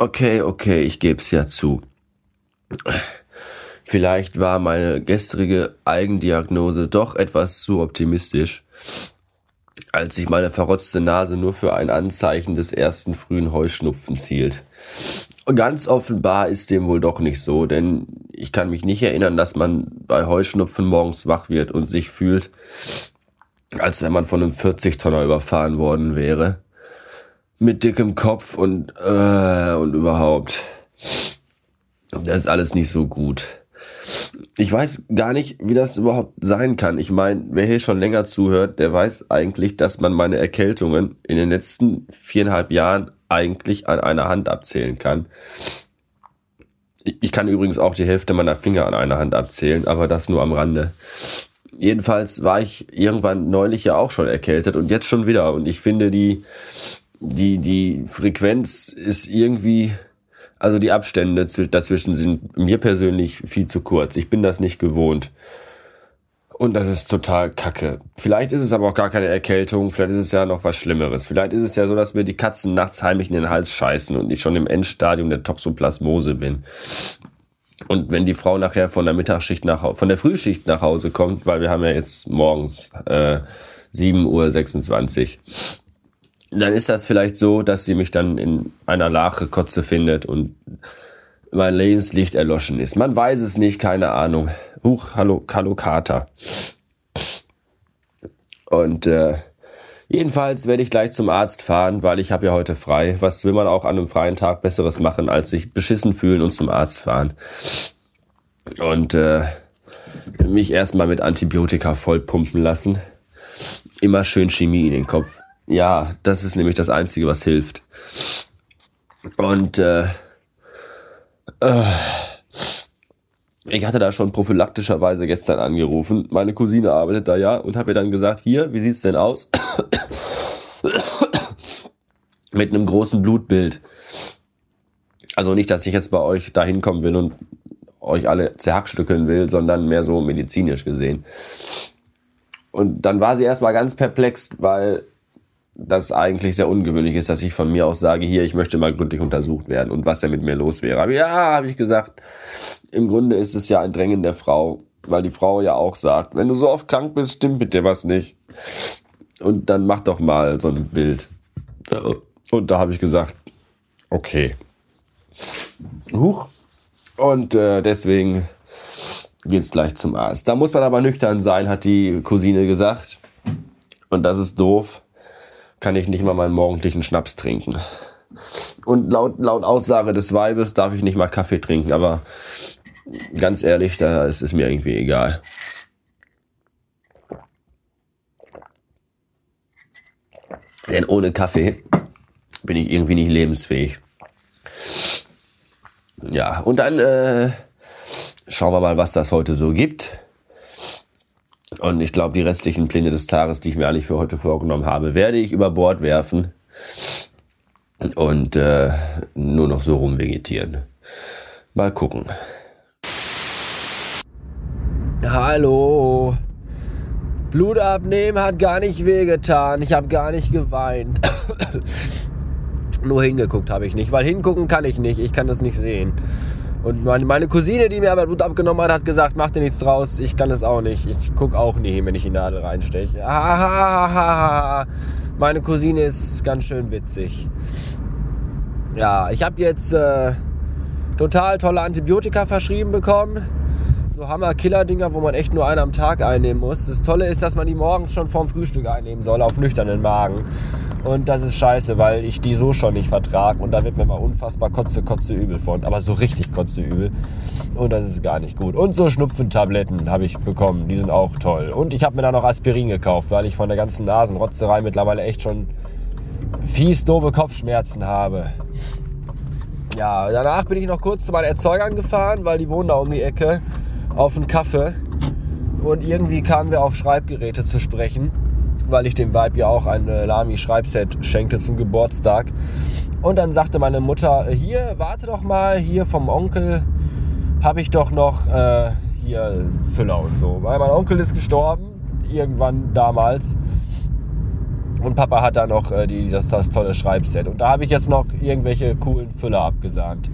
Okay, okay, ich gebe es ja zu. Vielleicht war meine gestrige Eigendiagnose doch etwas zu optimistisch, als ich meine verrotzte Nase nur für ein Anzeichen des ersten frühen Heuschnupfens hielt. Ganz offenbar ist dem wohl doch nicht so, denn ich kann mich nicht erinnern, dass man bei Heuschnupfen morgens wach wird und sich fühlt, als wenn man von einem 40-Tonner überfahren worden wäre. Mit dickem Kopf und, äh, und überhaupt. Das ist alles nicht so gut. Ich weiß gar nicht, wie das überhaupt sein kann. Ich meine, wer hier schon länger zuhört, der weiß eigentlich, dass man meine Erkältungen in den letzten viereinhalb Jahren eigentlich an einer Hand abzählen kann. Ich kann übrigens auch die Hälfte meiner Finger an einer Hand abzählen, aber das nur am Rande. Jedenfalls war ich irgendwann neulich ja auch schon erkältet und jetzt schon wieder. Und ich finde, die, die, die Frequenz ist irgendwie also die Abstände dazwischen sind mir persönlich viel zu kurz. Ich bin das nicht gewohnt. Und das ist total kacke. Vielleicht ist es aber auch gar keine Erkältung, vielleicht ist es ja noch was Schlimmeres. Vielleicht ist es ja so, dass mir die Katzen nachts heimlich in den Hals scheißen und ich schon im Endstadium der Toxoplasmose bin. Und wenn die Frau nachher von der Mittagsschicht nach von der Frühschicht nach Hause kommt, weil wir haben ja jetzt morgens äh, 7.26 Uhr, dann ist das vielleicht so, dass sie mich dann in einer Lache Kotze findet und mein Lebenslicht erloschen ist. Man weiß es nicht, keine Ahnung. Huch, hallo, hallo Kater. Und äh, jedenfalls werde ich gleich zum Arzt fahren, weil ich habe ja heute frei. Was will man auch an einem freien Tag Besseres machen, als sich beschissen fühlen und zum Arzt fahren? Und äh, mich erstmal mit Antibiotika vollpumpen lassen. Immer schön Chemie in den Kopf. Ja, das ist nämlich das Einzige, was hilft. Und äh, äh, ich hatte da schon prophylaktischerweise gestern angerufen. Meine Cousine arbeitet da ja und habe ihr dann gesagt, hier, wie sieht's denn aus? Mit einem großen Blutbild. Also nicht, dass ich jetzt bei euch da hinkommen will und euch alle zerhackstückeln will, sondern mehr so medizinisch gesehen. Und dann war sie erstmal ganz perplex, weil das eigentlich sehr ungewöhnlich ist, dass ich von mir aus sage, hier, ich möchte mal gründlich untersucht werden und was da mit mir los wäre. Aber ja, habe ich gesagt, im Grunde ist es ja ein Drängen der Frau, weil die Frau ja auch sagt, wenn du so oft krank bist, stimmt mit dir was nicht. Und dann mach doch mal so ein Bild. Und da habe ich gesagt, okay. Huch. Und äh, deswegen geht's gleich zum Arzt. Da muss man aber nüchtern sein, hat die Cousine gesagt. Und das ist doof kann ich nicht mal meinen morgendlichen Schnaps trinken. Und laut, laut Aussage des Weibes darf ich nicht mal Kaffee trinken, aber ganz ehrlich, da ist es mir irgendwie egal. Denn ohne Kaffee bin ich irgendwie nicht lebensfähig. Ja, und dann äh, schauen wir mal, was das heute so gibt. Und ich glaube, die restlichen Pläne des Tages, die ich mir eigentlich für heute vorgenommen habe, werde ich über Bord werfen und äh, nur noch so rumvegetieren. Mal gucken. Hallo. Blut abnehmen hat gar nicht wehgetan. Ich habe gar nicht geweint. Nur hingeguckt habe ich nicht, weil hingucken kann ich nicht. Ich kann das nicht sehen. Und meine, meine Cousine, die mir aber Blut abgenommen hat, hat gesagt, mach dir nichts draus, ich kann es auch nicht. Ich gucke auch nie, wenn ich die Nadel reinsteche. Meine Cousine ist ganz schön witzig. Ja, ich habe jetzt äh, total tolle Antibiotika verschrieben bekommen. So Hammer-Killer-Dinger, wo man echt nur einen am Tag einnehmen muss. Das Tolle ist, dass man die morgens schon vorm Frühstück einnehmen soll, auf nüchternen Magen. Und das ist scheiße, weil ich die so schon nicht vertrage. Und da wird mir mal unfassbar kotze, kotze übel von. Aber so richtig kotze übel. Und das ist gar nicht gut. Und so Schnupfentabletten habe ich bekommen. Die sind auch toll. Und ich habe mir da noch Aspirin gekauft, weil ich von der ganzen Nasenrotzerei mittlerweile echt schon fies doofe Kopfschmerzen habe. Ja, danach bin ich noch kurz zu meinen Erzeugern gefahren, weil die wohnen da um die Ecke auf einen Kaffee. Und irgendwie kamen wir auf Schreibgeräte zu sprechen weil ich dem Vibe ja auch ein äh, Lamy-Schreibset schenkte zum Geburtstag. Und dann sagte meine Mutter, äh, hier, warte doch mal, hier vom Onkel habe ich doch noch äh, hier Füller und so. Weil mein Onkel ist gestorben, irgendwann damals. Und Papa hat da noch äh, die, das, das tolle Schreibset. Und da habe ich jetzt noch irgendwelche coolen Füller abgesahnt.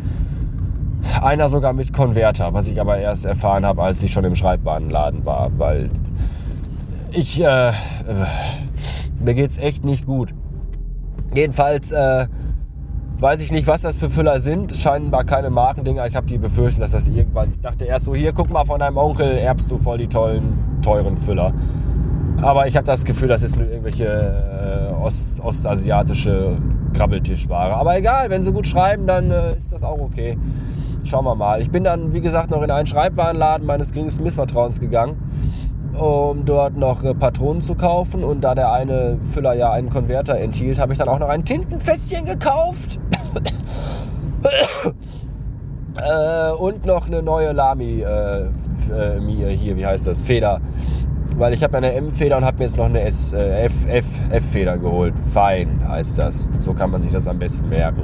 Einer sogar mit Konverter, was ich aber erst erfahren habe, als ich schon im Schreibwarenladen war, weil ich, äh, äh, mir geht's echt nicht gut. Jedenfalls äh, weiß ich nicht, was das für Füller sind. Scheinbar keine Markendinger. Ich habe die Befürchtung, dass das irgendwann. Ich dachte erst so, hier, guck mal, von deinem Onkel erbst du voll die tollen, teuren Füller. Aber ich habe das Gefühl, das ist nur irgendwelche äh, Ost, ostasiatische Krabbeltischware. Aber egal, wenn sie gut schreiben, dann äh, ist das auch okay. Schauen wir mal. Ich bin dann, wie gesagt, noch in einen Schreibwarenladen meines geringsten Missvertrauens gegangen, um dort noch äh, Patronen zu kaufen. Und da der eine Füller ja einen Konverter enthielt, habe ich dann auch noch ein Tintenfässchen gekauft. äh, und noch eine neue Lami äh, mir hier, wie heißt das, Feder weil ich habe eine M-Feder und habe mir jetzt noch eine S, äh, F, F, F-Feder geholt. Fein heißt das. So kann man sich das am besten merken.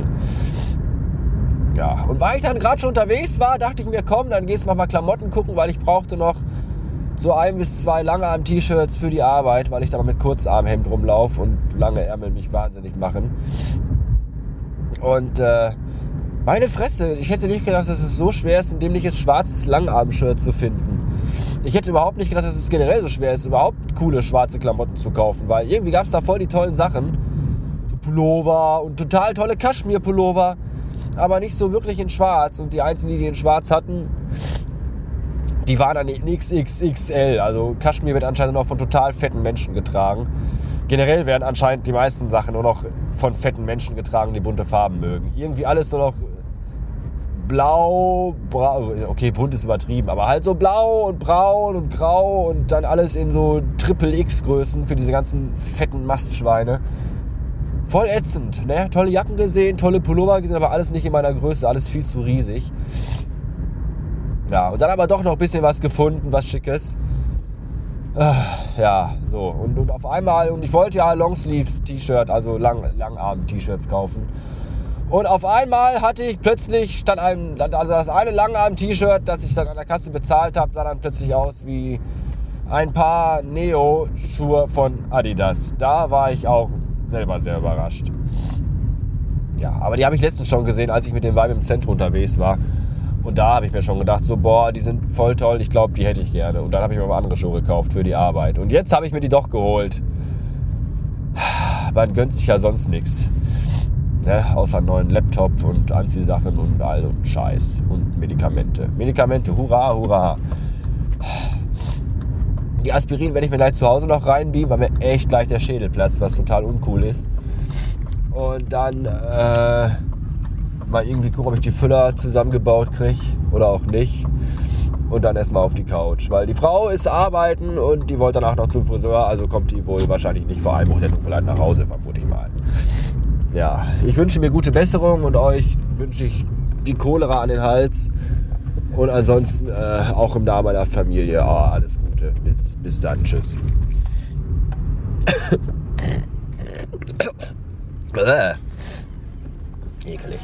Ja, und weil ich dann gerade schon unterwegs war, dachte ich mir, komm, dann gehst du nochmal Klamotten gucken, weil ich brauchte noch so ein bis zwei Langarm-T-Shirts für die Arbeit, weil ich da mit Kurzarmhemd rumlaufe und lange Ärmel mich wahnsinnig machen. Und äh, meine Fresse, ich hätte nicht gedacht, dass es so schwer ist, ein dämliches schwarzes Langarm-Shirt zu finden. Ich hätte überhaupt nicht gedacht, dass es generell so schwer ist, überhaupt coole schwarze Klamotten zu kaufen, weil irgendwie gab es da voll die tollen Sachen. Pullover und total tolle Kaschmir-Pullover, aber nicht so wirklich in schwarz. Und die einzigen, die die in schwarz hatten, die waren dann in XXXL. Also Kaschmir wird anscheinend noch von total fetten Menschen getragen. Generell werden anscheinend die meisten Sachen nur noch von fetten Menschen getragen, die bunte Farben mögen. Irgendwie alles nur noch blau, brau, okay, bunt ist übertrieben, aber halt so blau und braun und grau und dann alles in so Triple X Größen für diese ganzen fetten Mastschweine. Voll ätzend, ne? Tolle Jacken gesehen, tolle Pullover gesehen, aber alles nicht in meiner Größe, alles viel zu riesig. Ja, und dann aber doch noch ein bisschen was gefunden, was Schickes. Ah, ja, so. Und, und auf einmal, und ich wollte ja Longsleeves-T-Shirt, also Lang, Langarm-T-Shirts kaufen. Und auf einmal hatte ich plötzlich, stand ein, also das eine Langarm-T-Shirt, das ich dann an der Kasse bezahlt habe, sah dann plötzlich aus wie ein paar Neo-Schuhe von Adidas. Da war ich auch selber sehr überrascht. Ja, aber die habe ich letztens schon gesehen, als ich mit dem Weib im Zentrum unterwegs war. Und da habe ich mir schon gedacht, so, boah, die sind voll toll, ich glaube, die hätte ich gerne. Und dann habe ich mir mal andere Schuhe gekauft für die Arbeit. Und jetzt habe ich mir die doch geholt. Man gönnt sich ja sonst nichts. Ne? Außer neuen Laptop und Anziehsachen und all und Scheiß und Medikamente. Medikamente, hurra, hurra. Die Aspirin werde ich mir gleich zu Hause noch reinbiegen, weil mir echt gleich der Schädel platzt, was total uncool ist. Und dann äh, mal irgendwie gucken, ob ich die Füller zusammengebaut kriege oder auch nicht. Und dann erstmal auf die Couch. Weil die Frau ist arbeiten und die wollte danach noch zum Friseur, also kommt die wohl wahrscheinlich nicht vor Einbruch der Dunkelheit nach Hause, vermute ich mal ja, ich wünsche mir gute Besserung und euch wünsche ich die Cholera an den Hals. Und ansonsten äh, auch im Namen meiner Familie oh, alles Gute. Bis, bis dann. Tschüss. äh. Ekelig.